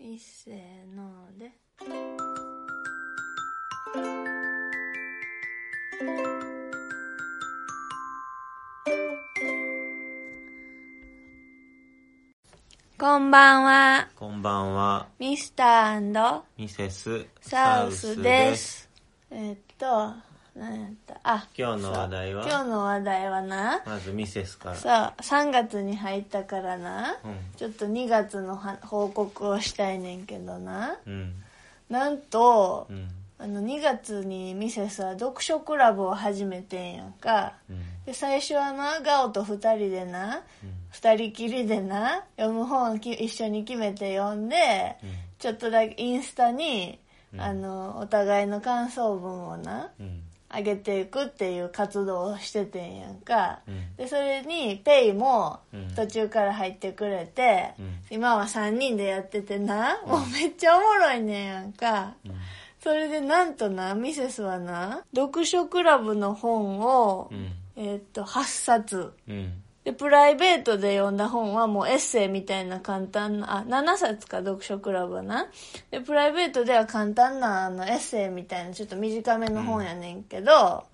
いっせーので。こんばんは。こんばんは、ミスターミセスサウスです。えーっと何やった？あ今日の話題は？今日の話題はな。まずミセスから。さあ3月に入ったからな、うん。ちょっと2月のは報告をしたいねんけどな。うん。なんと、うん。あの2月にミセスは読書クラブを始めてんやんか。うん。で最初はなガオと2人でな2人きりでな読む本き一緒に決めて読んで、うん。ちょっとだけインスタに、うん。あのお互いの感想文をなうん。上げていくっていう活動をしててんやんか、うんでそれにペイもうん途中から入ってくれて、うん今は3人でやっててな、もうめっちゃおもろいねんやんか、うん。それでなんとなミセスはな読書クラブの本を、うん。えーっと8冊うん。でプライベートで読んだ本はもうエッセイみたいな簡単なあ7冊か読書クラブはな。でプライベートでは簡単なあのエッセイみたいなちょっと短めの本やねんけど、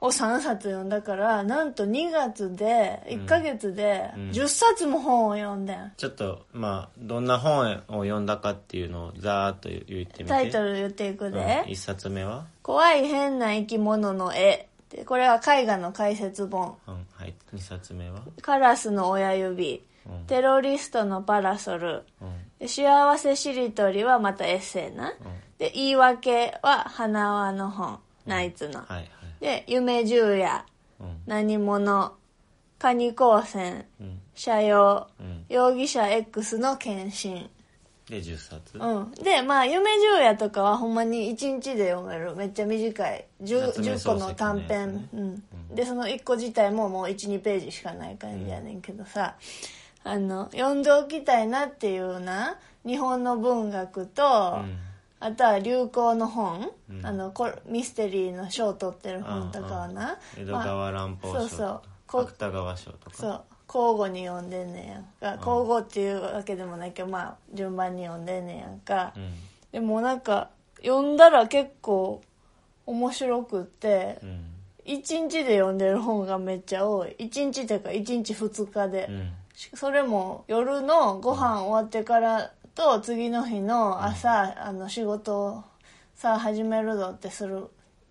を3冊読んだからなんと2月で1ヶ月でうん。10冊も本を読んでん、ちょっと、まあ、どんな本を読んだかっていうのをざーっと言ってみて。タイトル言っていくで、うん。一冊目は？怖い変な生き物の絵。でこれは絵画の解説本。うん。はい。二冊目は？カラスの親指うん。テロリストのパラソルうん。で幸せしりとりはまたエッセイな、うん。で言い訳は花輪の本ナイツの、はいはい。で夢十夜うん。何者？カニ光線うん。社用うん。容疑者 X の献身で、十冊？うん。でまあ夢十夜とかはほんまに1日で読める。めっちゃ短い。10, 夏目10個の短編、ねうん。でその1個自体ももう12ページしかない感じやねんけどさ、あの読んでおきたいなっていうな日本の文学と、うん。あとは流行の本、うん。あのこミステリーの賞を取ってる本とかはな。江戸川乱歩賞そうそう。とこか。芥川賞とか。そう交互に読んでんねんやんか。交互っていうわけでもないけどまあ順番に読んでんねんやんか、うん。でもなんか読んだら結構面白くってうん。1日で読んでる本がめっちゃ多い。1日っていうか1日2日で、うん。それも夜のご飯終わってからと次の日の朝、あの仕事をさあ始めるぞってする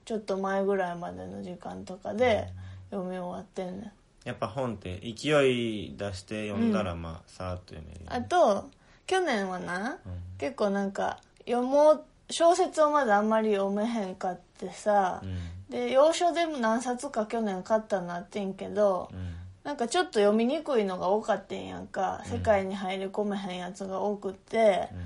ちょっと前ぐらいまでの時間とかで読み終わってんねんやっぱ本って勢い出して読んだらまあさーっと読めるよあね、と去年はなうん。結構なんか読もう小説をまだあんまり読めへんかってさ、うん。で洋書でも何冊か去年買ったなってんけど、うん。なんかちょっと読みにくいのが多かったんやんか。世界に入り込めへんやつが多くって、うん。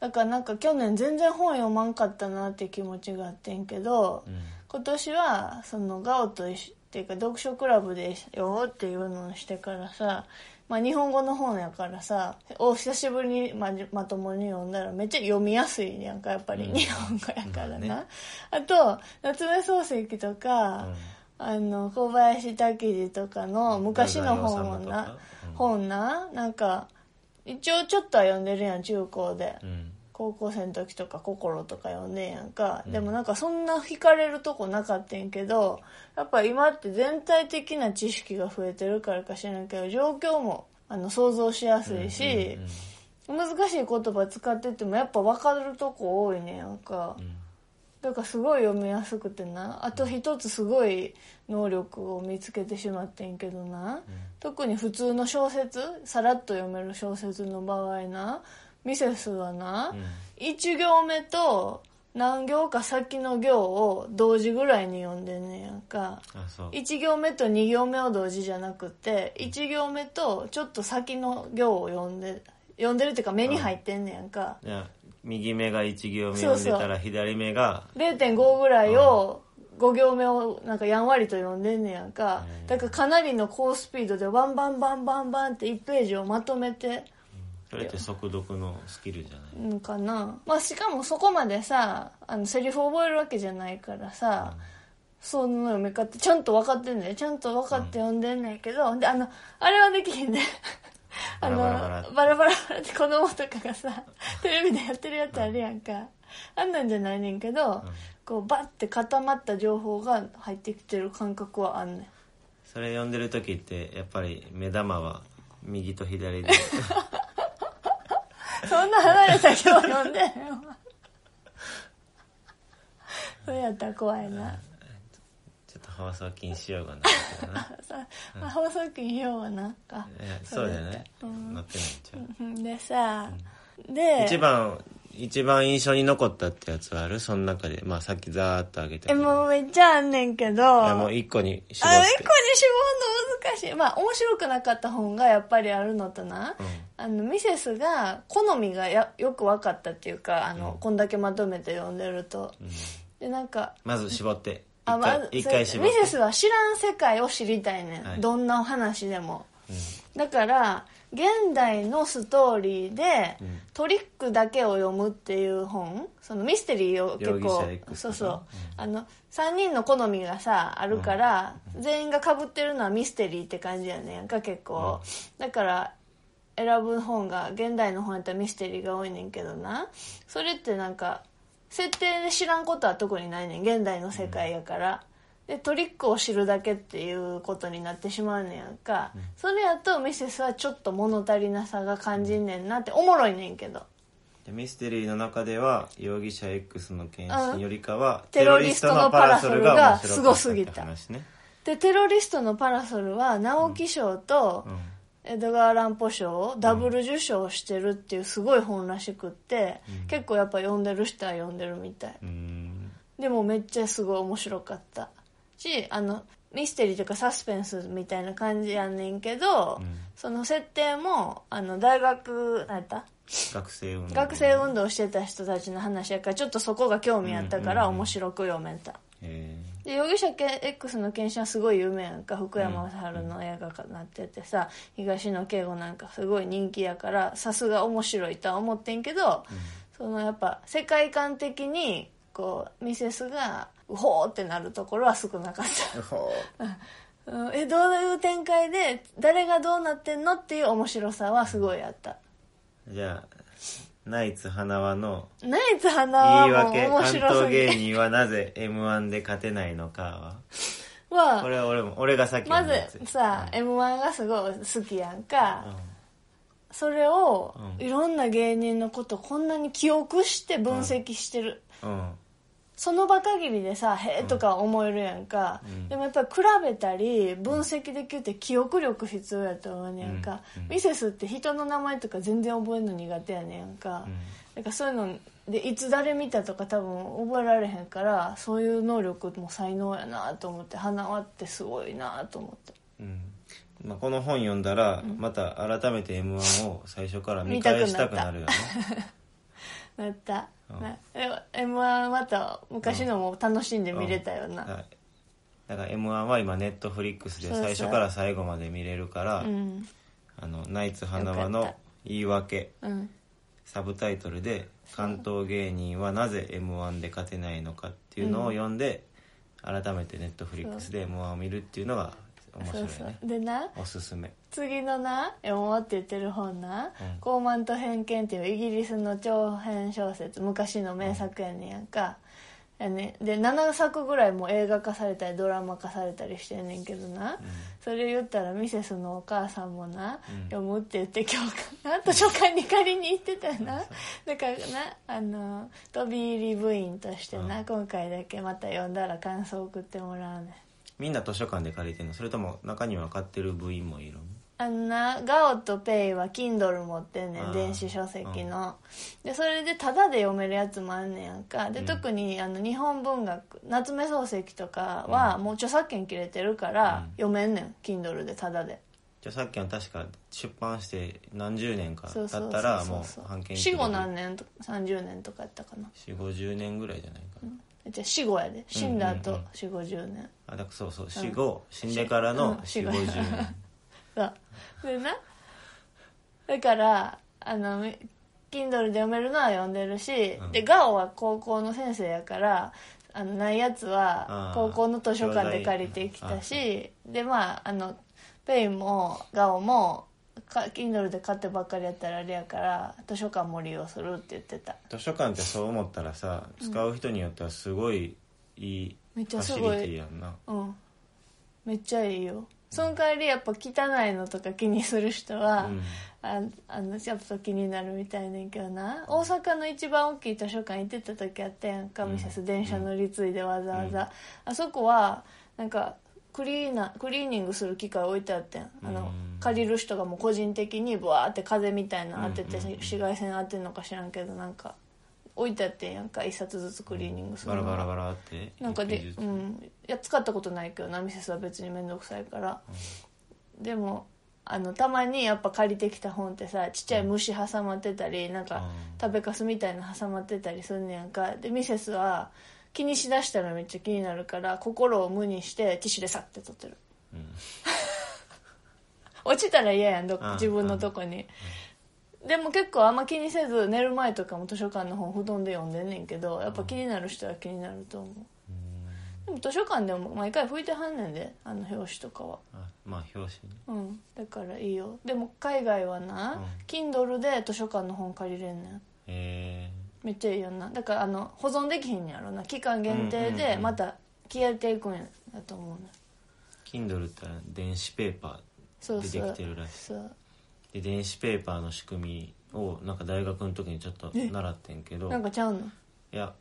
だからなんか去年全然本読まんかったなって気持ちがあってんけど、うん。今年はそのガオと一緒っていうか読書クラブで読もうっていうのをしてからさ、まあ、日本語の本やからさお久しぶりにままともに読んだらめっちゃ読みやすいやんかやっぱり。うん。日本語やからな、まあね。あと夏目漱石とか、あの小林滝次とかの昔の本をなうん。本ななんか一応ちょっとは読んでるやん中高で、うん高校生の時とか「心」とか読んでんやんか、でもなんかそんな惹かれるとこなかったんやけどやっぱ今って全体的な知識が増えてるからか知らんけど状況もあの想像しやすいし、難しい言葉使っててもやっぱ分かるとこ多いねんやんか、うん。だからすごい読みやすくてな。あと一つすごい能力を見つけてしまってんけどな、特に普通の小説さらっと読める小説の場合なミセスはな、うん。一行目と何行か先の行を同時ぐらいに読んでんねんやんか。あそう。1行目と2行目を同時じゃなくて1行目とちょっと先の行を読んで読んでるっていうか目に入ってんねんやんか。じゃあ右目が1行目読んでたら左目が0.5ぐらいを5行目をなんかやんわりと読んでんねやんか。うん。だからかなりの高スピードでバンバンバンバンバンって1ページをまとめてそれって速読のスキルじゃない。んかな、まあ、しかもそこまでさあのセリフ覚えるわけじゃないからさ、その読み方ちゃんと分かってんねんちゃんと分かって読んでんねんけど、であのあれはできひんね あのバラ。バラバラバラって子供とかがさテレビでやってるやつあるやんか、あんなんじゃないねんけど、こうバッて固まった情報が入ってきてる感覚はあんねん。それ読んでる時ってやっぱり目玉は右と左で そんな離れた今日読んでへんわ。それやったら怖いな、ちょっと放送禁止しようかな まあ、放送禁止用はなかいやそうだよね。うん。なってないんちゃう。うん。でさ、で一番一番印象に残ったってやつはある？その中で。まあさっきざーっとあげたけえどもうめっちゃあんねんけど。いやもう一個に絞あ、って。一個に絞るの難しい。まあ、面白くなかった本がやっぱりあるのとな、うん。あの、ミセスが好みがやよく分かったっていうか、あの、うん。こんだけまとめて読んでると。うん。で、なんか、まず絞って。あ、まず、一回絞って。ミセスは知らん世界を知りたいねん。はい。どんな話でも。うん。だから、現代のストーリーで、うん。トリックだけを読むっていう本そのミステリーを結構そうそう、あの3人の好みがさあるから、全員がかぶってるのはミステリーって感じやねんか結構、だから選ぶ本が現代の本やったらミステリーが多いねんけどな。それってなんか設定で知らんことは特にないねん現代の世界やから、でトリックを知るだけっていうことになってしまうねんやんか、それやとミセスはちょっと物足りなさが感じんねんなっておもろいねんけど。でミステリーの中では容疑者 X の検診よりかはテロリストのパラソルがすごすぎた。でテロリストのパラソルは直木賞とうん。エドガー・ランポ賞をダブル受賞してるっていうすごい本らしくって、結構やっぱ読んでる人は読んでるみたい、うん。でもめっちゃすごい面白かったしあのミステリーというかサスペンスみたいな感じやねんけど、うん。その設定もあの大学何やった？学生運動。学生運動してた人たちの話やからちょっとそこが興味あったからうんうんうん。面白く読めた、へで容疑者 X の検診はすごい有名やんか。福山雅治の映画化になっててさ、東野圭吾なんかすごい人気やからさすが面白いとは思ってんけど、そのやっぱ世界観的にこうミセスがうほーってなるところは少なかった、う。ん。えどういう展開で誰がどうなってんのっていう面白さはすごいあった。うじゃあナイツ花輪のナイツ花はもう言い訳関東芸人はなぜ m 1で勝てないのかは。はこれは俺も俺がさっきまずさ、m 1がすごい好きやんか、うん。それを、うん。いろんな芸人のことこんなに記憶して分析してる、うんその場限りでさ「へえ」とか思えるやんか、うん。でもやっぱり比べたり分析できるって記憶力必要やと思うねやんか、うん。うん。ミセスって人の名前とか全然覚えるの苦手やねんやんか、うん。だからそういうのでいつ誰見たとか多分覚えられへんからそういう能力も才能やなと思って花輪ってすごいなと思ってうん。まあ、この本読んだら、また改めて m 1を最初から見返したくなるよねなった、うん。なでも m 1また昔のも楽しんで見れたよな、はい。だから m 1は今ネットフリックスで最初から最後まで見れるからうん。あのナイツ花輪の言い訳うん。サブタイトルで「関東芸人はなぜ m 1で勝てないのか」っていうのを読んで、改めてネットフリックスで m 1を見るっていうのが面白いそうねそう。でなおすすめ。次のな「読もう」って言ってる本なうん「傲慢と偏見」っていうイギリスの長編小説昔の名作やねんやんか、やね、で7作ぐらいもう映画化されたりドラマ化されたりしてんねんけどな、それ言ったらミセスのお母さんもな、うん。読むって言って今日かな？図書館に借りに行ってたよなだからなあの飛び入り部員としてな、うん。今回だけまた読んだら感想送ってもらうねんみんな図書館で借りてんの？それとも中には買ってる部員もいるの？あんなガオとペイは Kindle 持ってんねん電子書籍の、でそれでタダで読めるやつもあんねやんか。で、うん。特にあの日本文学夏目漱石とかはもう著作権切れてるから、うん。読めんねん Kindle でタダで。じゃあさっきの確か出版して何十年か経ったらもう版権死後何年とか30年とかやったかな。4 5 0年ぐらいじゃないかな、じゃあ死後やで。死んだ後うん。うんうん4 5 0年。あだからそうそう死後、死んでからのうん4死後5 0年。そう。でなだからあの Kindle で読めるのは読んでるし、うん。でガオは高校の先生やからあのないやつはあー高校の図書館で借りてきたしでまああのペイもガオもか Kindle で買ってばっかりやったらあれやから図書館も利用するって言ってた。図書館ってそう思ったらさ使う人によってはすごいいいめっちゃすごい。やんな。うん。めっちゃいいよ。その代わりやっぱ汚いのとか気にする人は、うん。ああのやっぱ気になるみたいねんけどな。大阪の一番大きい図書館行ってた時あったやんか。ミセス電車乗り継いでわざわざ、あそこはなんかクリーナクリーニングする機械置いてあってん。あの、うん。借りる人がもう個人的にブワーって風みたいなの当てて、うん。うんうん紫外線当てんのか知らんけどなんか置いてあってんやんか一冊ずつクリーニングするバラバラバラってなんかでうん、いや使ったことないけどなミセスは別に面倒くさいから、でもあのたまにやっぱ借りてきた本ってさちっちゃい虫挟まってたりなんか食べかすみたいな挟まってたりすんねやんか。でミセスは気にしだしたらめっちゃ気になるから心を無にしてティッシュでサッて取ってる。うん。落ちたら嫌やんど自分のとこに。でも結構あんま気にせず寝る前とかも図書館の本布団で読んでんねんけどやっぱ気になる人は気になると思う。でも図書館でも毎回拭いてはんねんであの表紙とかは。あまあ表紙ね。うん。だからいいよ。でも海外はな、うん。Kindle で図書館の本借りれんねん。えめっちゃいいよな。だからあの保存できひんねやろな。期間限定でまた消えていくんやだと思うねー、Kindle って電子ペーパそうそう出てきてるらしい。そうーで電子ペーパーの仕組みをなんか大学の時にちょっと習ってんけど。なんかちゃうの？いや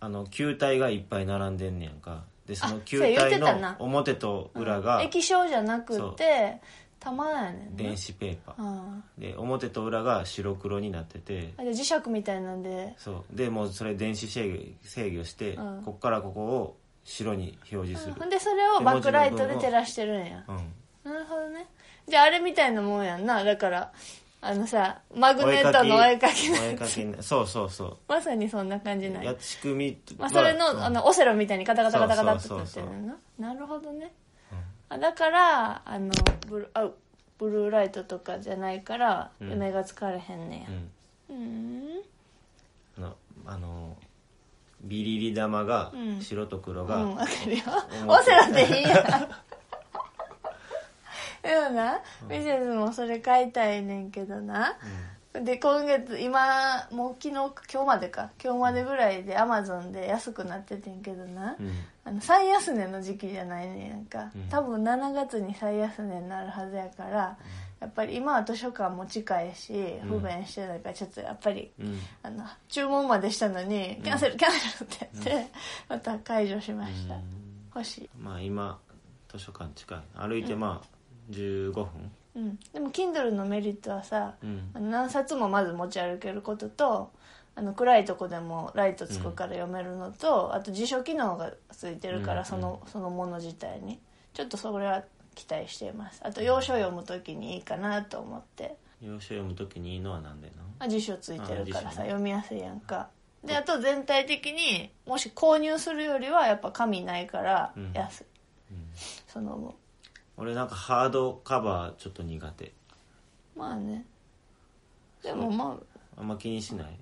あの球体がいっぱい並んでんねやんか。でそのあ球そうや言体ってたな。の表と裏が液晶じゃなくて玉やねんな。電子ペーパー。あで表と裏が白黒になってて。あじゃあ磁石みたいなんで。そう。でもうそれ電子制御制御して、うん。こっからここを白に表示する。ほん。でそれをバックライトで照らしてるんや。うん。なるほどね。じゃああれみたいなもんやんな。だからあのさマグネットのお絵描き。のお絵描きのそうそうそまさにそんな感じなんや。仕組みまあ、それの,、うん。あのオセロみたいにカタカタカタカタってなってるの。ななるほどね、あだからあのブルあブルーライトとかじゃないからうん。目が疲れへんねうん。やうん。あのあのビリリ玉がうん。白と黒が、うんわかるよ。オセロでいいやん。でもなミセスもそれ買いたいねんけどな、で今月今もう昨日今日までか。今日までぐらいでアマゾンで安くなっててんけどな、うん。あの最安値の時期じゃないねんか、うん。多分7月に最安値になるはずやから、やっぱり今は図書館も近いしうん。不便してたからちょっとやっぱり、うん。あの注文までしたのにキャンセルキャンセルって言って、また解除しました、うん。欲しい、まあ今図書館近い。歩いてまあ15分。うん、でも Kindle のメリットはさ、うん。あの何冊もまず持ち歩けることとあの暗いとこでもライトつくから読めるのと、あと辞書機能がついてるから、うんそのそのもの自体に。ちょっとそれは期待しています。あと要所読む時にいいかなと思って。要所読む時にいいのはなんでなあ辞書ついてるからあ辞書ね。さ読みやすいやんか。であと全体的にもし購入するよりはやっぱ紙ないからうん。安い、うん。その分俺なんかハードカバーちょっと苦手。まあね。でもまあ。あんま気にしない？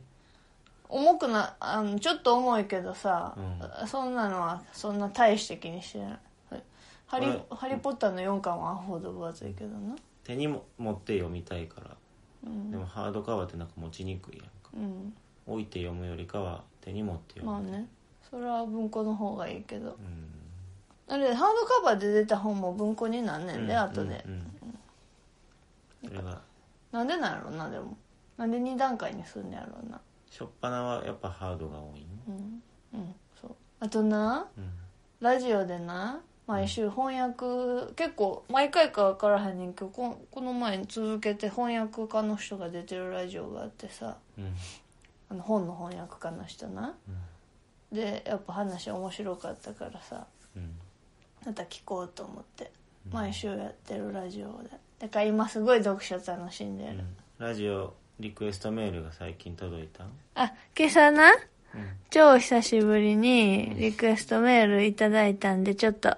重くなあのちょっと重いけどさ、うそんなのはそんな大して気にしてない。はいハリハリー・ポッターの4巻はアホほど分厚いけどな。手にも持って読みたいから、うん。でもハードカバーってなんか持ちにくいやんか。うん。置いて読むよりかは手に持って読む、まあね。それは文庫の方がいいけど。うんあれハードカバーで出た本も文庫になんねんで、うん後で、うんうん。なんでなんやろうなでも。なんで2段階にすんねやろうな。初っ端はやっぱハードが多いのうんうんそう。あとなうん。ラジオでな毎週翻訳結構毎回か分からへんねんけどここの前続けて翻訳家の人が出てるラジオがあってさうん。あの本の翻訳家の人な。でやっぱ話面白かったからさうんまた聞こうと思って。毎週やってるラジオで。だから今すごい読書楽しんでる、うん。ラジオリクエストメールが最近届いたあ今朝な？うん。超久しぶりにリクエストメールいただいたんでちょっと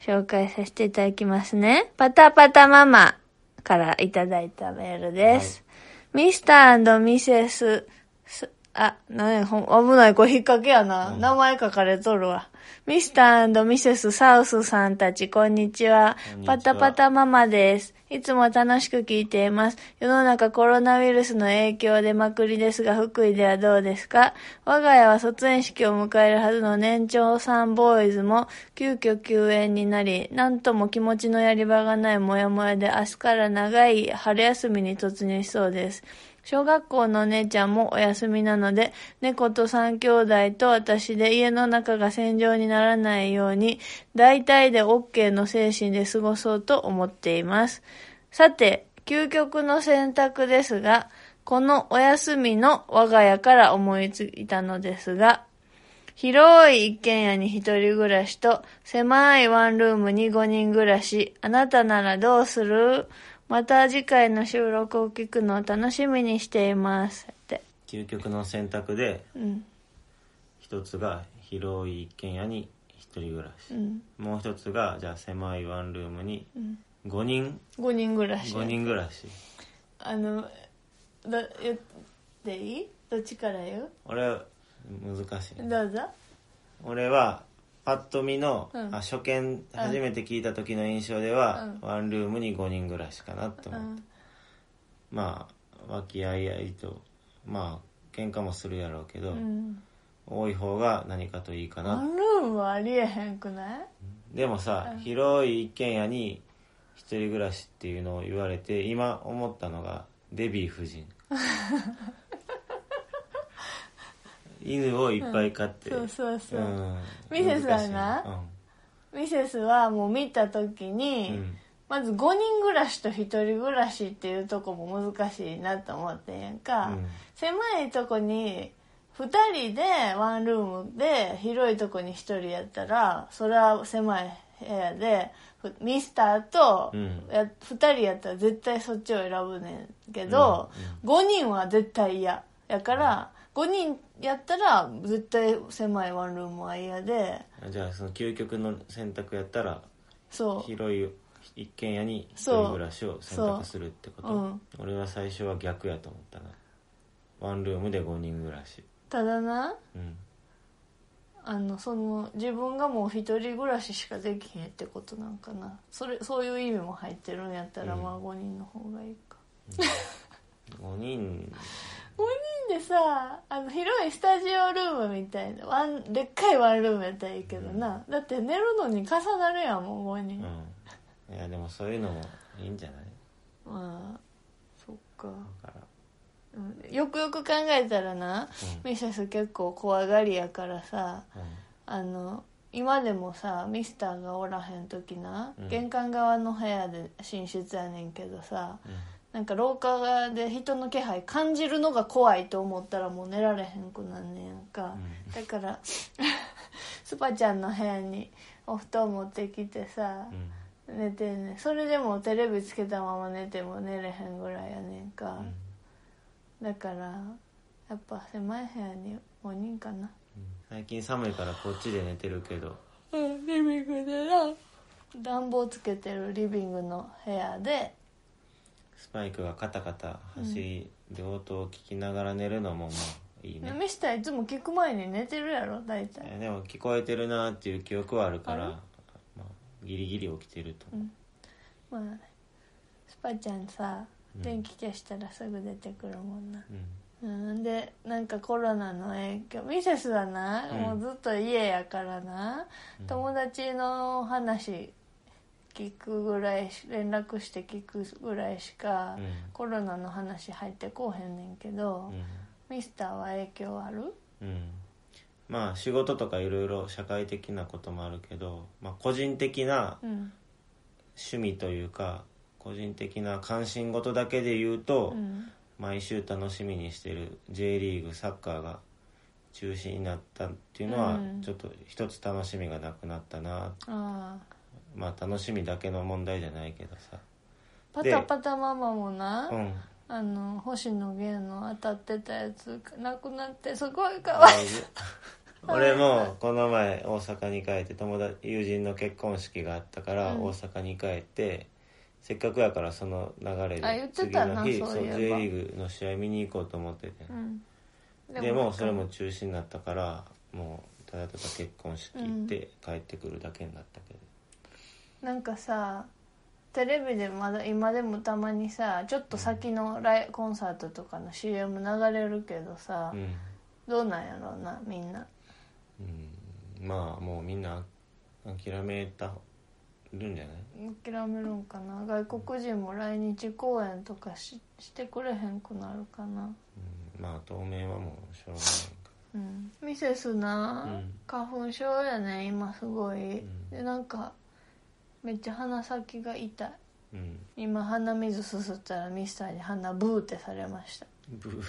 紹介させていただきますね。パタパタママからいただいたメールです。ミスターミセス、すあ、なんや、ほん、危ない、これ引っ掛けやな。名前書かれとるわ。ミスターミセス・サウスさんたち、こんにちはこん。にちはパタパタママです。いつも楽しく聞いています。世の中コロナウイルスの影響でまくりですが、福井ではどうですか？我が家は卒園式を迎えるはずの年長さんボーイズも、急遽休園になり、なんとも気持ちのやり場がないモヤモヤで、明日から長い春休みに突入しそうです。小学校のお姉ちゃんもお休みなので、猫と三兄弟と私で家の中が戦場にならないように、大体で OK の精神で過ごそうと思っています。さて、究極の選択ですが、このお休みの我が家から思いついたのですが、広い一軒家に一人暮らしと狭いワンルームに5人暮らし、あなたならどうする？また次回の収録を聞くのを楽しみにしています。って。究極の選択でうん。一つが広い一軒家に一人暮らし、うん。もう一つがじゃあ狭いワンルームにうん。5人5人暮らし。5人暮らしあの、ど、言っていい？どっちから言う？俺は難しいねどうぞ。俺はパッと見の、うん。あ初見初めて聞いた時の印象では、ワンルームに5人暮らしかなって。思う、うん。まあ和気あいあいとまあ喧嘩もするやろうけど、うん。多い方が何かといいかな、ワンルームはありえへんくない？でもさ、広い一軒家に一人暮らしっていうのを言われて今思ったのがデヴィ夫人 犬をいっぱい飼って、そうそうそう。ん。ミセスはな難しい。ミセスはもう見た時うんに、うん。まず5人暮らしと1人暮らしっていうとこも難しいなと思ってんやんか、うん。狭いとこに2人でワンルームで広いとこに1人やったらそれは狭い部屋でふミスターとうん。や、2人やったら絶対そっちを選ぶねんけど、5人は絶対嫌やから、5人やったら絶対狭いワンルームは嫌で。じゃあその究極の選択やったらそう。広い一軒家に一人暮らしを選択するってこと、そう。うん俺は最初は逆やと思ったな。ワンルームで5人暮らし。ただなうん。あのその自分がもう一人暮らししかできへんってことなんかな。それそういう意味も入ってるんやったら、うん。まあ5人の方がいいか。5人5人でさあの広いスタジオルームみたいなワンでっかいワンルームやったらいいけどな、だって寝るのに重なるやんもう5人、うん。いやでもそういうのもいいんじゃない？まあそっか、だから。うん、よくよく考えたらな、うん。ミセス結構怖がりやからさうん。あの今でもさミスターがおらへん時な、うん。玄関側の部屋で寝室やねんけどさうんなんか廊下で人の気配感じるのが怖いと思ったらもう寝られへんくなんねんやんか、うん。だから スパちゃんの部屋にお布団持ってきてさう、ん。寝てんねん。それでもテレビつけたまま寝ても寝れへんぐらいやねんか、だからやっぱ狭い部屋に5人かな。最近寒いからこっちで寝てるけど。うん、リビングでな暖房つけてるリビングの部屋でスパイクがカタカタ走りで音を聞きながら寝るのもまあいいね、ミスターいつも聞く前に寝てるやろ大体。でも聞こえてるなっていう記憶はあるからあるまあ、ギリギリ起きてると。思う、まあねスパちゃんさうん。電気消したらすぐ出てくるもんな。うん。うん。でなんかコロナの影響ミセスはな、うん。もうずっと家やからな、うん。友達の話聞くぐらいし連絡して聞くぐらいしか、うん。コロナの話入ってこうへんねんけど、ミスターは影響ある？うん、うん、まあ仕事とかいろいろ社会的なこともあるけど、まあ、個人的なうん趣味というか個人的な関心事だけで言うと、うん。毎週楽しみにしてる J リーグサッカーが中止になったっていうのはうん。ちょっと一つ楽しみがなくなったな、まあ楽しみだけの問題じゃないけどさ。パタパタママもな、うん。あの星野源の当たってたやつなくなってすごいかわい。い 俺もこの前大阪に帰って友達友人の結婚式があったからうん。大阪に帰って、せっかくやからその流れで次の日そう J リーグの試合見に行こうと思ってて、うん。でもそれも中止になったからもうただただ結婚式行って帰ってくるだけになったけど、なんかさテレビでまだ今でもたまにさちょっと先のライコンサートとかの CM 流れるけどさ、うん。どうなんやろうなみんな。うん。まあもうみんな諦めたるんじゃない？諦めるんかな。外国人も来日公演とかししてくれへんくなるかな。うん。まあ当面はもうしょうがないか。うん。ミセスな、うん。花粉症やね今すごい、ん。でなんかめっちゃ鼻先が痛い。うん。今鼻水すすったらミスターに鼻ブーってされました。ブー。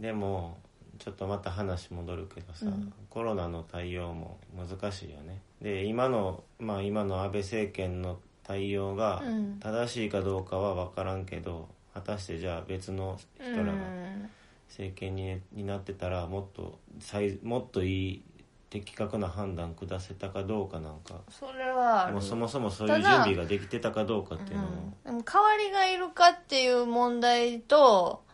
でもちょっとまた話戻るけどさ、うん。コロナの対応も難しいよね。で今のまあ今の安倍政権の対応がうん。正しいかどうかは分からんけど果たしてじゃあ別の人らがうん。政権にになってたらもっと最もっといい的確な判断下せたかどうかなんか。それはもうそもそもそういう準備ができてたかどうかっていうのも、うん、でも代わりがいるかっていう問題と、うん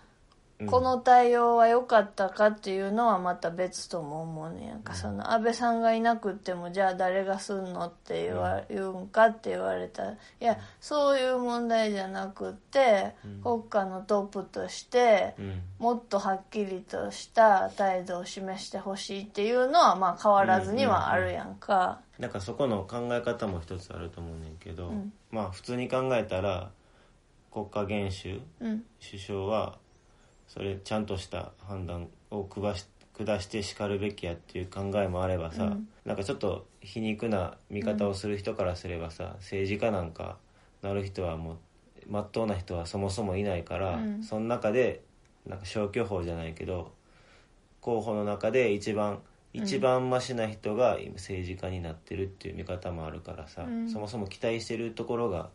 この対応は良かったかっていうのはまた別とも思うねやんか、その安倍さんがいなくってもじゃあ誰がすんのって言わ、言うんかって言われた。らいやそういう問題じゃなくって、国家のトップとして、うん。もっとはっきりとした態度を示してほしいっていうのはまあ変わらずにはあるやんか、なんかそこの考え方も一つあると思うねんけど、ん。まあ普通に考えたら国家元首うん。首相はそれちゃんとした判断を下し下して叱るべきやっていう考えもあればさ、うん。なんかちょっと皮肉な見方をする人からすればさ、政治家なんかなる人はもうまっとうな人はそもそもいないから、うん。その中でなんか消去法じゃないけど候補の中で一番一番マシな人が今政治家になってるっていう見方もあるからさ、うんそもそも期待してるところが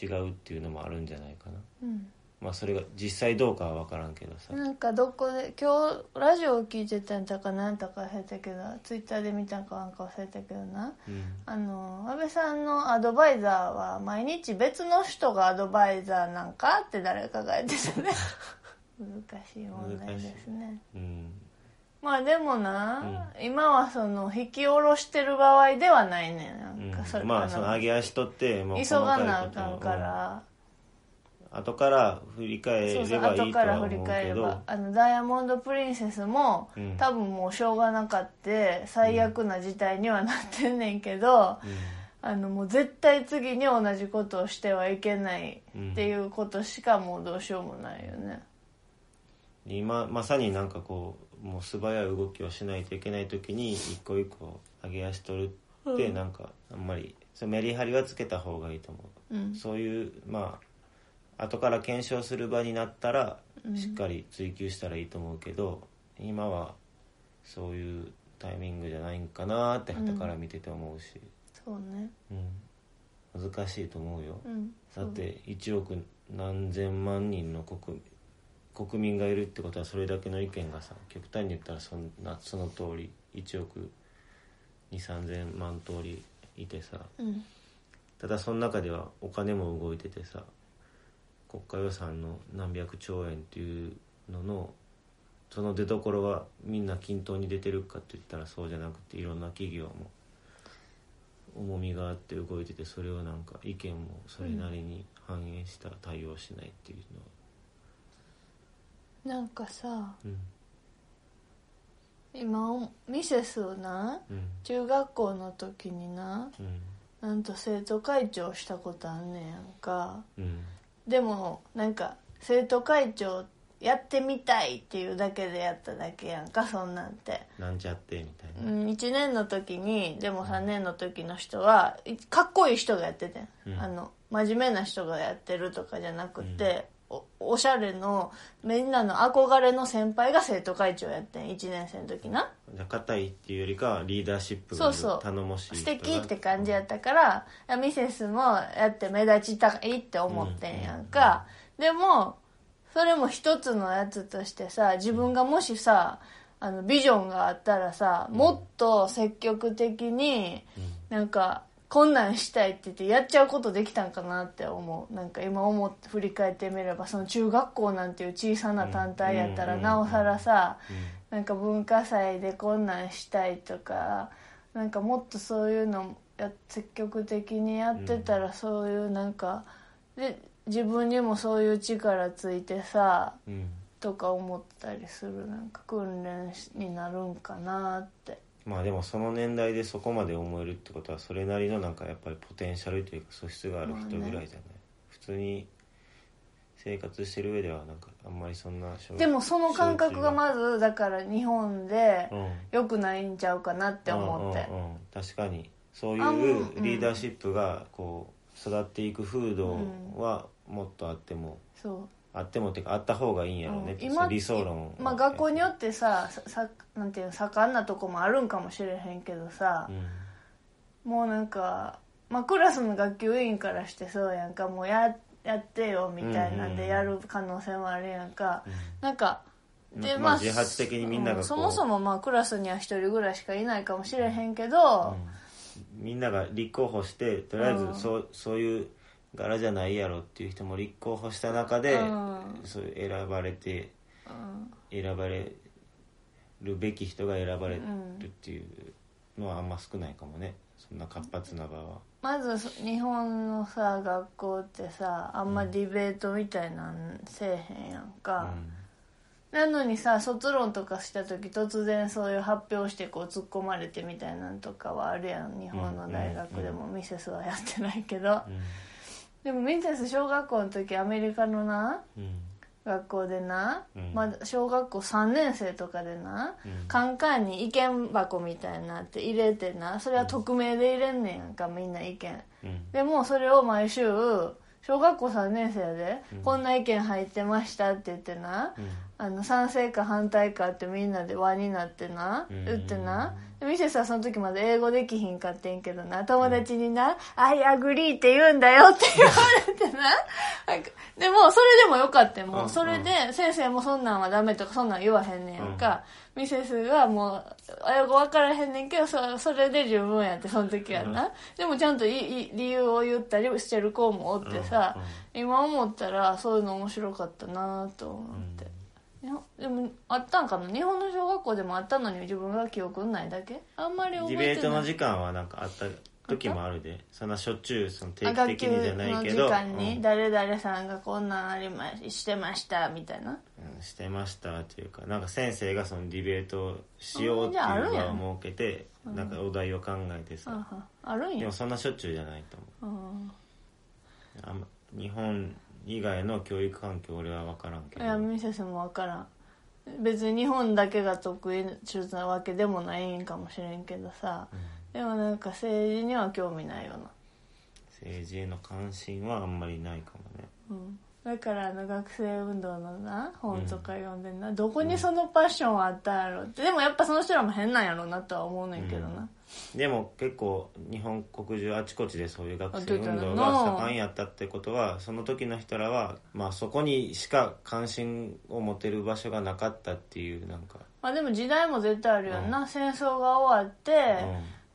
違うっていうのもあるんじゃないかなうんまあそれが実際どうかは分からんけどさ、なんかどこで今日ラジオを聞いてたんだかなんだか忘れたけどツイッターで見たんかなんか忘れたけどな。うん。あの安倍さんのアドバイザーは毎日別の人がアドバイザーなんかって誰かが言ってたね。難しい問題ですね。うんまあでもな、今はその引き下ろしてる場合ではない。ねん。なんかそれまあその上げ足取ってもう急がなあかん。から、後から振り返ればいいとは思うり返れば。けどあのダイヤモンド・プリンセスも、うん。多分もうしょうがなかって最悪な事態にはなってんねんけど、あのもう絶対次に同じことをしてはいけないっていうことしかもうどうしようもないよね。今まさになんかこうもう素早い動きをしないといけない時に一個一個上げ足取るってなんかあんまりそれメリハリはつけた方がいいと思う、うん。そういうまあ後から検証する場になったらしっかり追求したらいいと思うけど、今はそういうタイミングじゃないんかなって傍から見てて思うし、そうね。うん。難しいと思うよ、うん。だって1億何千万人の国国民がいるってことはそれだけの意見がさ極端に言ったらそんなその通り1億2 3千万通りいてさ。うん。ただその中ではお金も動いててさ国家予算の何百兆円っていうののその出どころがみんな均等に出てるかって言ったらそうじゃなくていろんな企業も重みがあって動いててそれをなんか意見もそれなりに反映した対応しないっていうのは。なんかさうん今ミセスをなうん。中学校の時になうん。なんと生徒会長したことあんねんやんか。うんでもなんか生徒会長やってみたいっていうだけでやっただけやんかそんなんて、なんちゃってみたいうな、ん、1年の時にでも3年の時の人はいかっこいい人がやっててん、うん。あの真面目な人がやってるとかじゃなくて、おおしゃれのみんなの憧れの先輩が生徒会長やってん。1年生の時な。じゃあ硬いっていうよりかはリーダーシップがあるそうそう。頼もしい素敵って感じやったからいやミセスもやって目立ちたいって思ってんやんか、でもそれも一つのやつとしてさ自分がもしさあのビジョンがあったらさもっと積極的になんかこんなんしたいって言ってやっちゃうことできたんかなって思う。なんか今思って振り返ってみればその中学校なんていう小さな単体やったらうん。なおさらさなんか文化祭でこんなんしたいとかなんかもっとそういうのや積極的にやってたらそういうなんかで自分にもそういう力ついてさとか思ったりする。なんか訓練になるんかなってまあでもその年代でそこまで思えるってことはそれなりのなんかやっぱりポテンシャルというか素質がある人ぐらいじゃない、普通に生活してる上ではなんかあんまりそんな小でもその感覚がまずだから日本でうん良くないんちゃうかなって思って。うんうんうん確かに。そういううん。リーダーシップがこう育っていく風土はもっとあっても、そうあってもっていうかあった方がいいんやろうね、うんってそう理想論まあ学校によってさささなんていうの盛んなとこもあるんかもしれへんけどさう、ん。もうなんか、まあ、クラスの学級委員からしてそうやんかもうややってよみたいなんでやる可能性もあるやんか、なんかでまあ自発的にみんながこう。うそもそもまあクラスには一人ぐらいしかいないかもしれへんけど、みんなが立候補してとりあえうんずそう,、そういう柄じゃないやろっていう人も立候補した中で、うん。そういう選ばれてうん。選ばれるべき人が選ばれるっていうのはあんま少ないかもね。そんな活発な場は。まずそ日本のさ学校ってさあんまディベートみたいなんせえへんやんか、なのにさ卒論とかした時突然そういう発表してこう突っ込まれてみたいなんとかはあるやん。日本の大学でも、ミセスはやってないけど、うんでもミセス小学校の時アメリカのなうん。学校でな、うん。まだ小学校3年生とかでな、うん。カンカンに意見箱みたいなって入れてなそれは匿名で入れんねんやん。かみんな意見。うん。でもそれを毎週小学校3年生で、うん。こんな意見入ってましたって言ってな、うんあの賛成か反対かってみんなで輪になってな、うん。言ってな。でミセスはその時まで英語できひんかってんけどな。友達にな「I agree」って言うんだよって言われてな。でもそれでもよかったよもう。それで先生もそんなんはダメとかそんなん言わへんねんか、ミセスがもう英語分からへんねんけどそそれで十分やってその時はな、でもちゃんといい理由を言ったりしてる子もおってさ、今思ったらそういうの面白かったなと思って、でもあったんかな？日本の小学校でもあったのに自分が記憶ないだけ？あんまりデ覚えてない。ィベートの時間はなんかあった時もあるで。そんなしょっちゅうその定期的にじゃないの時けど間にうん。誰々さんがこんなんありましてましたみたいな。うんしてましたっていうかなんか先生がそのディベートをしようっていうあじゃああるんや場を設けてなんかお題を考えてさ、あは。あるんや。でもそんなしょっちゅうじゃないと思う。あんま日本以外の教育環境俺は分からんけいどやミセスも分からん。別に日本だけが得意なわけでもないんかもしれんけどさ、でもなんか政治には興味ないよな。政治への関心はあんまりないかもね。うん。だからあの学生運動のな本とか読んでんな、どこにそのパッションはあったんやろって。でもやっぱその人らも変なんやろうなとは思うねんけどな、でも結構日本国中あちこちでそういう学生運動が盛んやったってことはその時の人らは、まあ、そこにしか関心を持てる場所がなかったっていうなんか、まあでも時代も絶対あるよな、戦争が終わって、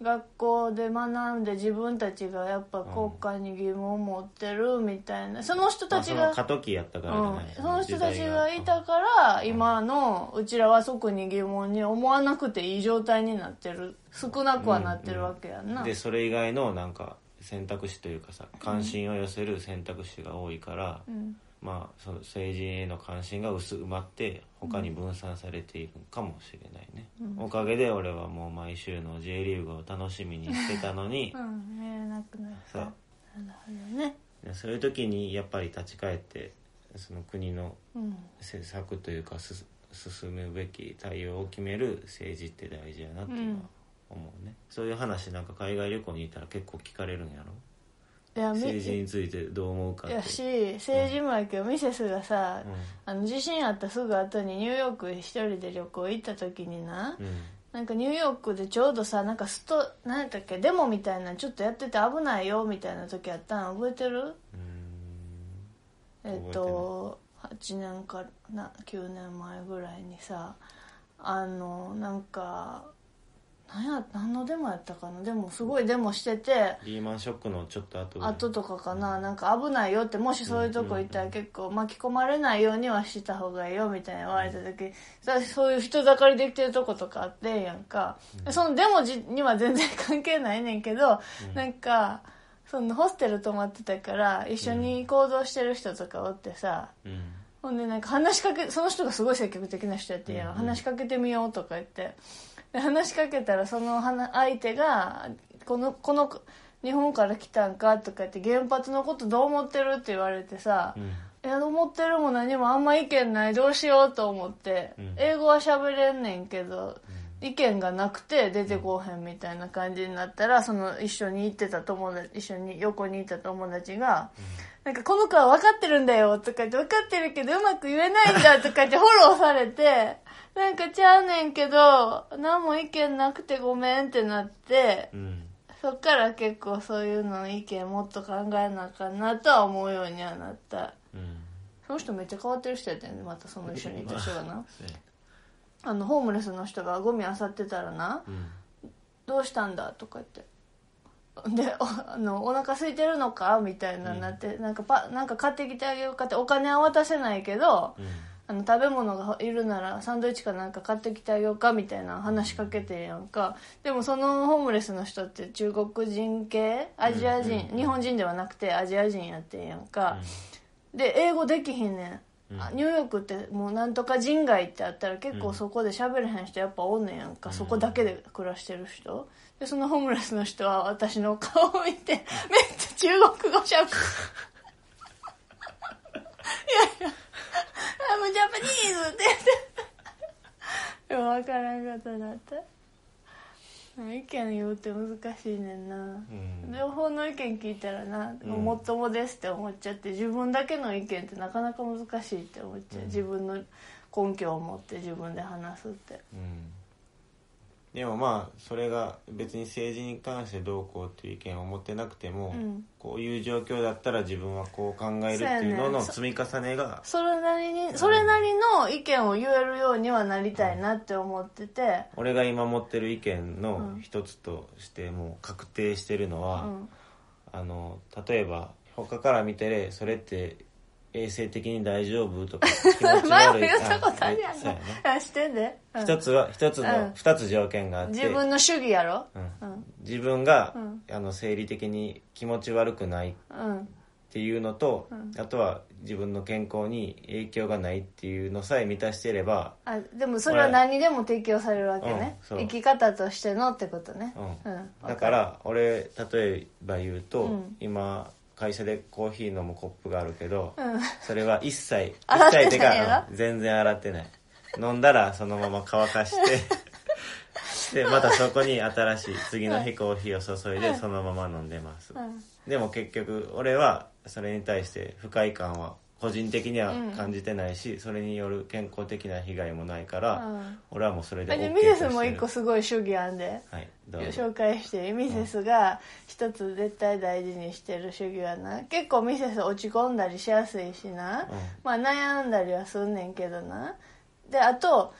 学校で学んで自分たちがやっぱ国家に疑問を持ってるみたいなその人まあ、たちが、その過渡期やったからうん。その人たちがい時たから今のうちらは特に疑問に思わなくていい状態になってる。少なくはなってるわけやんな、代がでそれ以外のなんか選択肢というかさ関心を寄せる選択肢が多いから、うんまあその政治への関心が薄まって他に分散されているかもしれないね、おかげで俺はもう毎週の J リーグを楽しみにしてたのにうん。見えなくなった。そう。なるほどね。でそういう時にやっぱり立ち返ってその国のうん。政策というかす進むべき対応を決める政治って大事やなっていうのは思うね、そういう話なんか海外旅行に行ったら結構聞かれるんやろ？いやみ政治についてどう思うかって。やし政治もやけどミセスがさ、あの地震あったすぐ後にニューヨーク一人で旅行行った時にな、うん、うんなんかニューヨークでちょうどさなんかスト何やったっけデモみたいなのちょっとやってて危ないよみたいな時あったん覚えてる？えっと8年かな9年前ぐらいにさあのなんか何や何のデモやったかな。でもすごいデモしててリーマンショックのちょっと後ぐらい。後とかかな。なんか危ないよってもしそういうとこ行ったら結構巻き込まれないようにはした方がいいよみたいな言われた時さそういう人だかりできてるとことかあってんやんか。そのデモじには全然関係ないねんけどなんかそのホステル泊まってたから一緒に行動してる人とかおってさうん。ほんでなんか話しかけその人がすごい積極的な人やってんやん、うん話しかけてみようとか言って。で話しかけたらその話相手がこのこの日本から来たんかとか言って原発のことどう思ってるって言われてさ、うん。いや思ってるも何もあんま意見ないどうしようと思って、うん。英語は喋れんねんけど、意見がなくて出てこうへんみたいな感じになったらその一緒に行ってた友達一緒に横にいた友達が「なんかこの子は分かってるんだよ」とか言って「分かってるけどうまく言えないんだ」とか言ってフォローされて「なんかちゃうねんけど何も意見なくてごめん」ってなってうん。そっから結構そういうの意見もっと考えなあかんなとは思うようにはなった。うん。その人めっちゃ変わってる人やったよねまたその一緒にいた人がな。あのホームレスの人がゴミ漁ってたらなうん「どうしたんだ?」とか言って。でおあの「お腹空いてるのか?」みたいなになって、なんかパなんか買ってきてあげようかってお金は渡せないけどうんあの食べ物がいるならサンドイッチかなんか買ってきてあげようかみたいな話しかけてんやんか。でもそのホームレスの人って中国人系？アジア人、うん。うん日本人ではなくてアジア人やってんやんか、で英語できひんねん、ニューヨークってもうなんとか人街ってあったら結構そこで喋れへん人やっぱおんねんやんか、うん。そこだけで暮らしてる人。でそのホームレスの人は私の顔を見て めっちゃ中国語喋る。いやいや「あもうジャパニーズ」って。言って分からんことだった。意見言うって難しいねんな、うん。両方の意見聞いたらな、うん。もっともですって思っちゃって自分だけの意見ってなかなか難しいって思っちゃう、うん。自分の根拠を持って自分で話すって。うんでもまあそれが別に政治に関してどうこうっていう意見を持ってなくても、うん。こういう状況だったら自分はこう考えるっていうのの積み重ねがそれなりにそれなりの意見を言えるようにはなりたいなって思ってて、俺が今持ってる意見うのん一つとしてもう確定してるのは、うん、あの例えば他から見てそれって衛生的に大丈夫とか 気持ち前も悪い言ったことあるやんそうやなあしてんで、うん。一つは一つうん。の二つ条件があって。自分の主義やろ？うん。うん。自分が、うん。あの生理的に気持ち悪くないっうん。ていうのと、うん。あとは自分の健康に影響がないっていうのさえ満たしていれば、あでもそれは何にでも適用されるわけね、生き方としてのってことね。だから俺例えば言うと、うん。今会社でコーヒー飲むコップがあるけど、うん。それは一切 一切てか、うん全然洗ってない。飲んだらそのまま乾かしてでまたそこに新しい次の日コーヒーを注いでそのまま飲んでます、うん。でも結局俺はそれに対して不快感は個人的には感じてないし、それによる健康的な被害もないから、うん。俺はもうそれであ OK じゃあとミセスもしてる一個すごい主義あんで。はい紹介してミセスが一つ絶対大事にしてる主義はな。結構ミセス落ち込んだりしやすいしな、まあ悩んだりはすんねんけどな。であと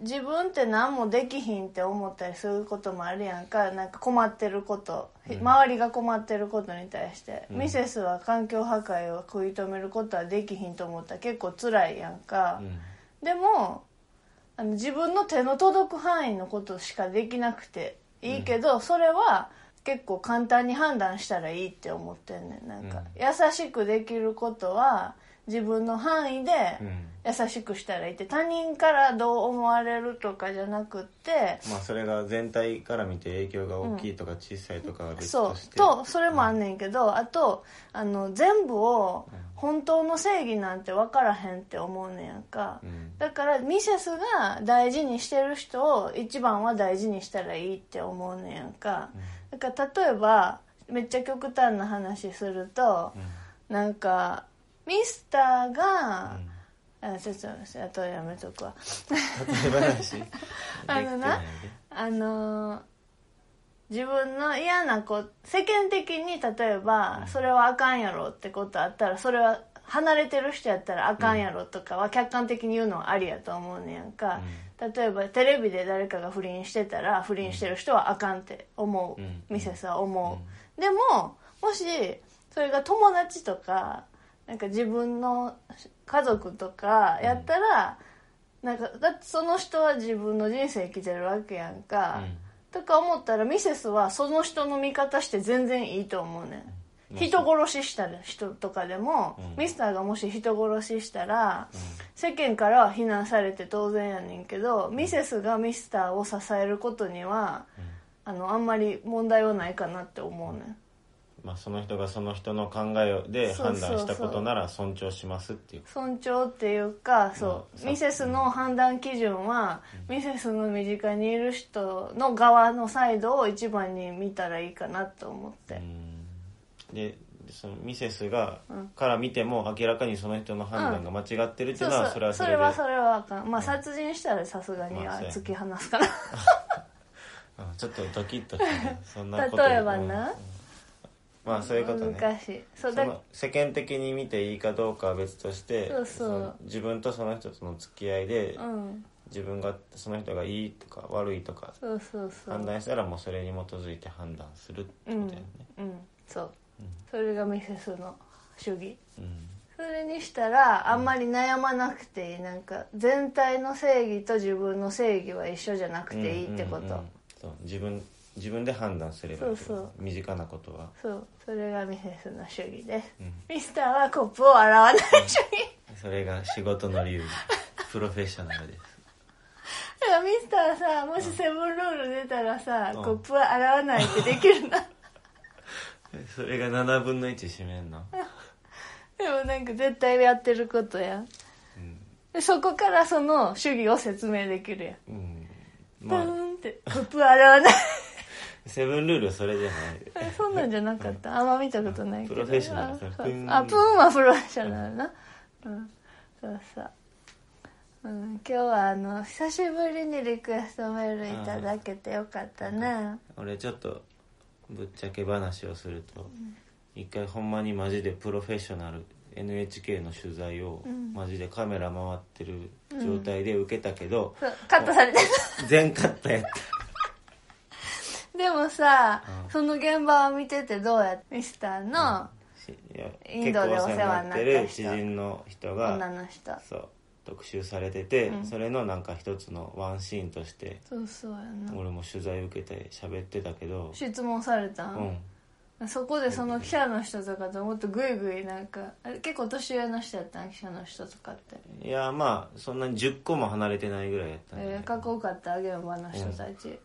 自分って何もできひんって思ったりすることもあるやんか。なんか困ってること、周りが困ってることに対して、うん。ミセスは環境破壊を食い止めることはできひんと思った。ら結構辛いやんか、うん。でもあの自分の手の届く範囲のことしかできなくていいけど、それは結構簡単に判断したらいいって思ってんねん。なんか、優しくできることは自分の範囲でうん優しくしたらいいって他人からどう思われるとかじゃなくってまあそれが全体から見て影響が大きいとか小さいとかは別そうとして、とそれもあんねんけど、あとあの全部を本当の正義なんて分からへんって思うねんやんか、うん。だからミセスが大事にしてる人を一番は大事にしたらいいって思うねんやんか、だから例えばめっちゃ極端な話すると、なんかミスターが、あちょっとあとやめとくわ。例え話？あのなあのー自分の嫌なこ世間的に例えばそれはあかんやろってことあったらそれは離れてる人やったらあかんやろとかは客観的に言うのはありやと思うねやんか、例えばテレビで誰かが不倫してたら不倫してる人はあかんって思う、うんミセスは思う、でももしそれが友達とかなんか自分の家族とかやったら、なんかだってその人は自分の人生生きてるわけやんか、とか思ったらミセスはその人の味方して全然いいと思うねん。うん。人殺しした人とかでも、うん。ミスターがもし人殺ししたら、世間からは非難されて当然やねんけどミセスがミスターを支えることには、あのあんまり問題はないかなって思うねんまあ、その人がその人の考えで判断したことなら尊重しますっていう。尊重っていうかそう、う。んミセスの判断基準は、ミセスの身近にいる人の側のサイドを一番に見たらいいかなと思って、うん。でそのミセスが、うん。から見ても明らかにその人の判断が間違ってるっていうのは、それはそれで。それはそれはあかん。まあ殺人したらさすがにまあ突き放すかなうんちょっとドキッとね。そんなこと例えばな。うんまあそういうことね。難しいそうだ世間的に見ていいかどうかは別としてそうそう。の自分とその人との付き合いで、うん。自分がその人がいいとか悪いとかそうそうそう。判断したらもうそれに基づいて判断するってことうんうん。そう。それがミセスの主義。うん。それにしたらあんまり悩まなくていい。なんか全体の正義と自分の正義は一緒じゃなくていいってこと、うんうんうん。そう自分自分で判断すればそうそう。身近なことは、そう。それがミセスの主義です、うん。ミスターはコップを洗わない主義。それが仕事の理由。プロフェッショナルです。だからミスターさもしセブンルール出たらさ、うん。コップは洗わないってできるな。それが7分の1占めんの、でもなんか絶対やってることや。んうん。でそこからその主義を説明できるやん。うん、ブまあ。ーンってコップは洗わないセブンルールそれじゃない。えそんなんじゃなかった？あんま見たことないけど。プロフェッショナルあそれそうプーンあプーンはプロフェッショナルな？うん。そうそう。うん、今日はあの久しぶりにリクエストメールいただけてよかったね俺ちょっとぶっちゃけ話をすると、一回ほんまにマジでプロフェッショナル NHK の取材をん。マジでカメラ回ってる状態で受けたけど、そうカットされて全カットやったたでもさ、うん。その現場を見ててどうやミスターのしいやインドでお世話になってる知人。の人が女の人。そう特集されてて、うん。それのなんか一つのワンシーンとしてそうそうやな。俺も取材受けて喋ってたけど、質問されたうん。ん、そこでその記者の人とかともっとグイグイなんか結構年上の人やったん？記者の人とかって。いやまあそんなに10個も離れてないぐらいやったんかっこよかった？現場の人たち、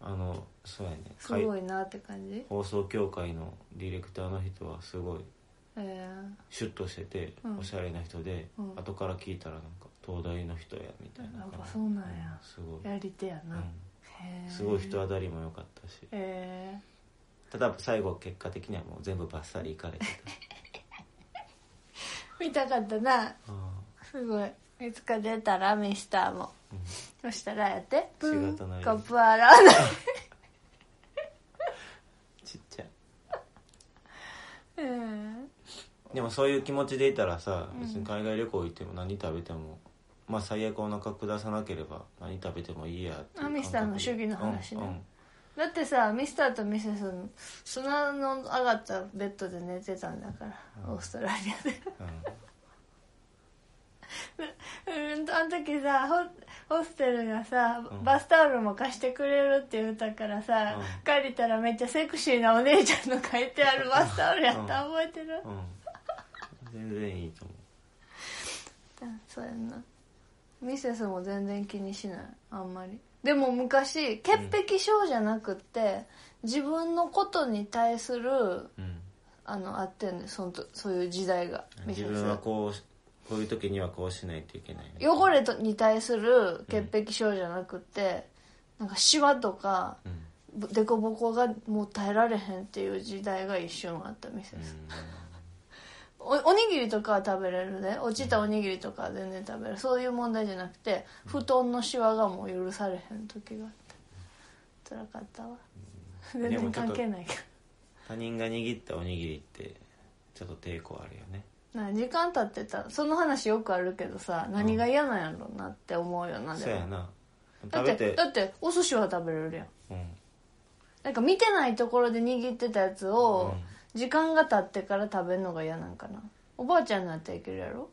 あのそうやね。すごいなって感じ？放送協会のディレクターの人はすごいえシュッとしてて、うん。おしゃれな人で、うん。後から聞いたらなんか東大の人やみたいな。やっぱそうなんや。すごい、ー、やり手やな、うん。すごい人当たりも良かったし。えただ最後結果的にはもう全部バッサリいかれてー、見たかったな。たあすごいいつか出たらミスターも、そしたらやって。プン仕コップ洗わない。ちっちゃい。うん。でもそういう気持ちでいたらさ別に海外旅行行っても何食べても、まあ最悪お腹下さなければ何食べてもいいやっていうあミスターの主義の話ね。うんうん。だってさミスターとミセス砂の上がったベッドで寝てたんだから、オーストラリアで。うんあの時さホホステルがさ、うん。バスタオルも貸してくれるって言ったからさ、うん。借りたらめっちゃセクシーなお姉ちゃんの書いてあるバスタオルやった、覚えてる、うん、うん、全然いいと思あそうやんな。ミセスも全然気にしない。あんまり。でも昔潔癖症じゃなくって、自分のことに対するう、うん、あのあってんねそんとそういう時代が。ミセス自分はこうこういう時にはこうしないといけない。汚れとに対する潔癖症じゃなくて、なんかシワとかうん、凸凹がもう耐えられへんっていう時代が一瞬あったミセス、おおにぎりとかは食べれるね。落ちたおにぎりとかは全然食べれる。そういう問題じゃなくて布団のシワがもう許されへん時があった。辛かったわ。全然関係ないけ他人が握ったおにぎりってちょっと抵抗あるよね。どな時間経ってたその話よくあるけどさ何が嫌なんやろうなって思うよなでも。そうやな。だっ食べて。てだってお寿司は食べれるやん。うん。なんか見てないところで握ってたやつをうん。時間が経ってから食べるのが嫌なんかな。おばあちゃんになったらいけるやろ？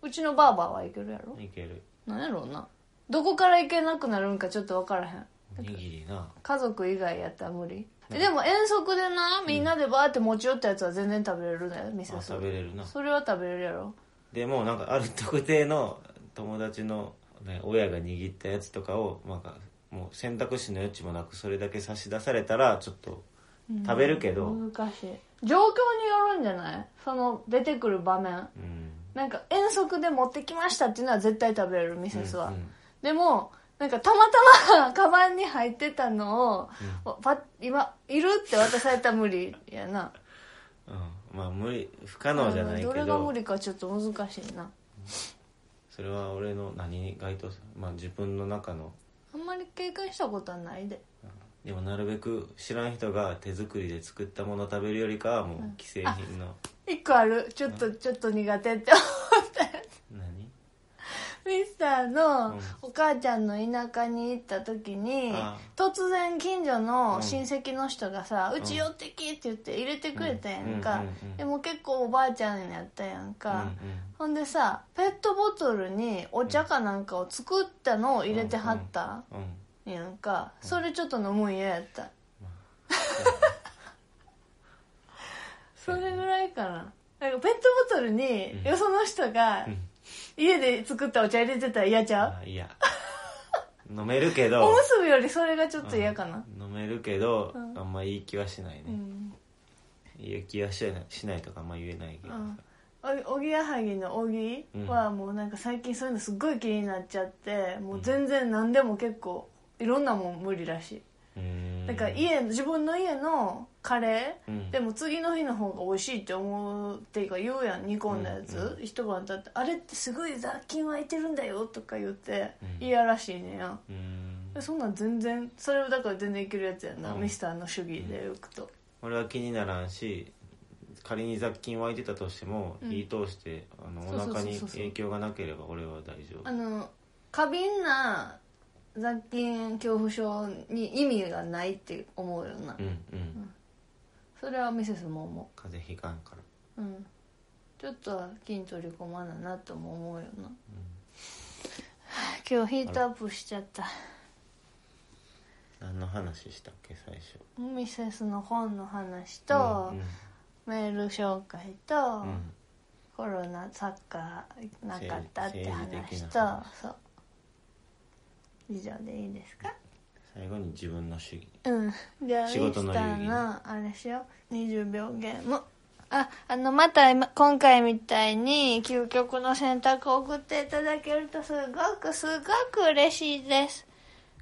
うちのばあばはいけるやろ？いける。なんやろうな。どこからいけなくなるんかちょっと分からへん。おにぎりな。家族以外やったら無理えでも遠足でなみんなでバーって持ち寄ったやつは全然食べれるねミセあス食べれるな。それは食べれるやろ。でもなんかある特定の友達の、ね、親が握ったやつとかをなんかもう選択肢の余地もなくそれだけ差し出されたらちょっと食べるけど、うん難しい。状況によるんじゃない？その出てくる場面。なんか遠足で持ってきましたっていうのは絶対食べれるミセスは、うんうん。でもなんかたまたまカバンに入ってたのを、パッ今いるって渡されたら無理やな。うん。まあ無理不可能じゃないけど。れがど無理かちょっと難しいな。それは俺の何に該当する？まあ自分の中の。あんまり経験したことはないで。でもなるべく知らん人が手作りで作ったものを食べるよりかはもう既製品の。一個ある。ちょっとちょっと苦手って思っミスターのうん。お母ちゃんの田舎に行った時にあ突然近所のうん。親戚の人がさ「うち寄ってき」って言って入れてくれたやんか。でも結構おばあちゃんやったやんか、うんほんでさペットボトルにお茶かなんかを作ったのを入れてはったやんか。それちょっと飲むん嫌やった。それぐらいかな。なんかペットボトルにうん。よその人がうん家で作ったお茶入れてたら嫌ちゃう？あいや。飲めるけ おどむすびよりそれがちょっと嫌かな。飲めるけど、うん。あんまいい気はしないね、うん。いい気はしないしないとかあんま言えないけど、うん。おおぎやはぎのおぎはもうなんか最近そういうのすっごい気になっちゃってもう全然何でも結構いろんなもん無理らしうーいんだから家自分の家のカレー、うん。でも次の日の方が美味しいって思うっていうか言うやん煮込んだやつ、うん一晩経ってあれってすごい雑菌湧いてるんだよとか言ってうん。嫌らしいねや。んうーん。でそんなん全然それをだから全然いけるやつやんな、うん。ミスターの主義でいくと、俺は気にならんし仮に雑菌湧いてたとしても、うん。火通してあのお腹に影響がなければ俺は大丈夫。あの過敏な雑菌恐怖症に意味がないって思うよな、うんうん。それはミセスも思風邪ひかんから。ううん。ちょっとは菌取り込まななとも思うよな、はあ今日ヒートアップしちゃった。何の話したっけ最初？ミセスの本の話と、うんメール紹介と、うん。うんコロナサッカーなかったって政治話と話。そう以上でいいですか？最後に自分の主義。うん。じゃあミ仕事のスター流儀のあれしよう。20秒ゲームああのまた今今回みたいに究極の選択を送っていただけるとすごくすごく嬉しいです。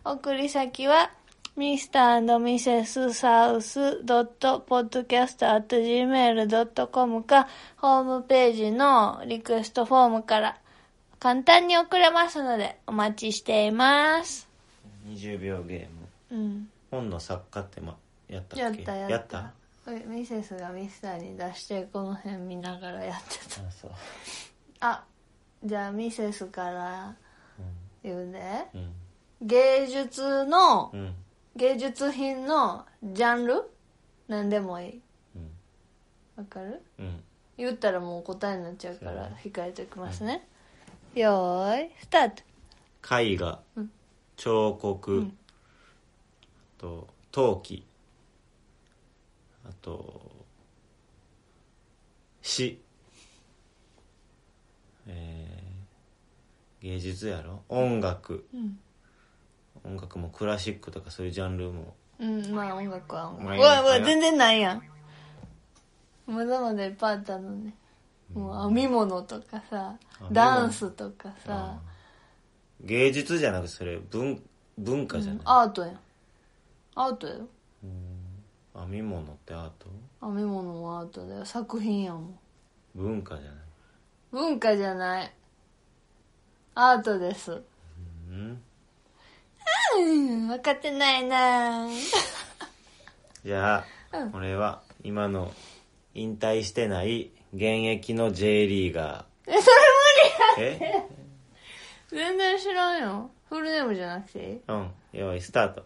送り先は mr.mrs.podcast.gmail.com かホームページのリクエストフォームから簡単に送れますのでお待ちしています。20秒ゲーム。うん。本の作家って、ま、やったっけ？やったやった。やった？これミセスがミスターに出してこの辺見ながらやってた。あそう。あじゃあミセスから言うね。うん。芸術のうん。芸術品のジャンル？何でもいい。うん。わかる？うん。言ったらもう答えになっちゃうから控えておきますね、よーいスタート。絵画、うん。彫刻、うん。あと陶器あと詩。えー芸術やろ？音楽。うん。音楽もクラシックとかそういうジャンルも。うんまあ音楽は音楽。まあうわうわ全然ないやん。まだまだいっぱいあったのねもう編み物とかさ物。ダンスとかさ。芸術じゃなくてそれ文文化じゃない、アートやん。アートやようん。編み物ってアート？編み物もアートだよ。作品やもん。文化じゃない？文化じゃない。アートです。うん。うん分かってないな。じゃあ、うん。俺は今の引退してない現役の J リーガえそれ無理や全然知らんよ。フルネームじゃなくていい？うん。用意スタート。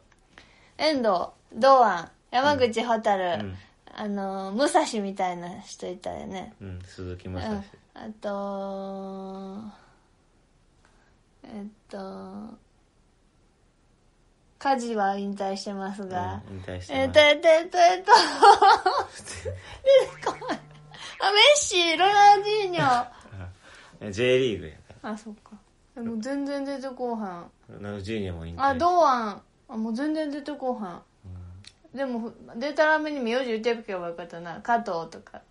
遠藤堂安山口蛍、うん。あの武蔵みたいな人いたよね。うん鈴木うん。正史あとえっと家事は引退してますが、うん引退してえっと、ますえっと、えっと、えっと、出てこない。あ、メッシ、ロナウジーニョ。あ J リーグやかあ、そっか。でも全然出てこうへん。らロナウジーニョも引退あ、堂安。あ、もう全然出てこうへん。でも、出たらめに名字言っておけばよかったな。加藤とか。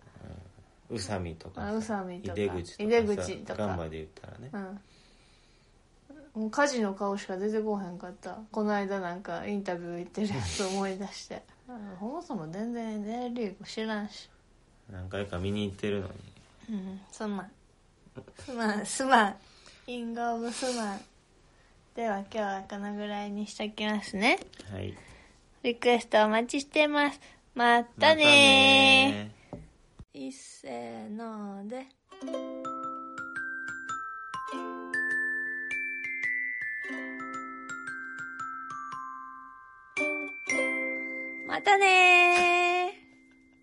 宇佐美とかあ宇佐美とか井出口とか出口とかガンバで言ったらねうん。もう火事の顔しか出てこうへんかった。この間なんかインタビュー行ってるやつ思い出して。あそもそも全然 J リーグ知らんし。何回か見に行ってるのにうん、すまん。すまん、すまん。キングオブすまん。では今日はこのぐらいにしときますね。はいリクエストお待ちしてます。またねー。いっせーので。またねー。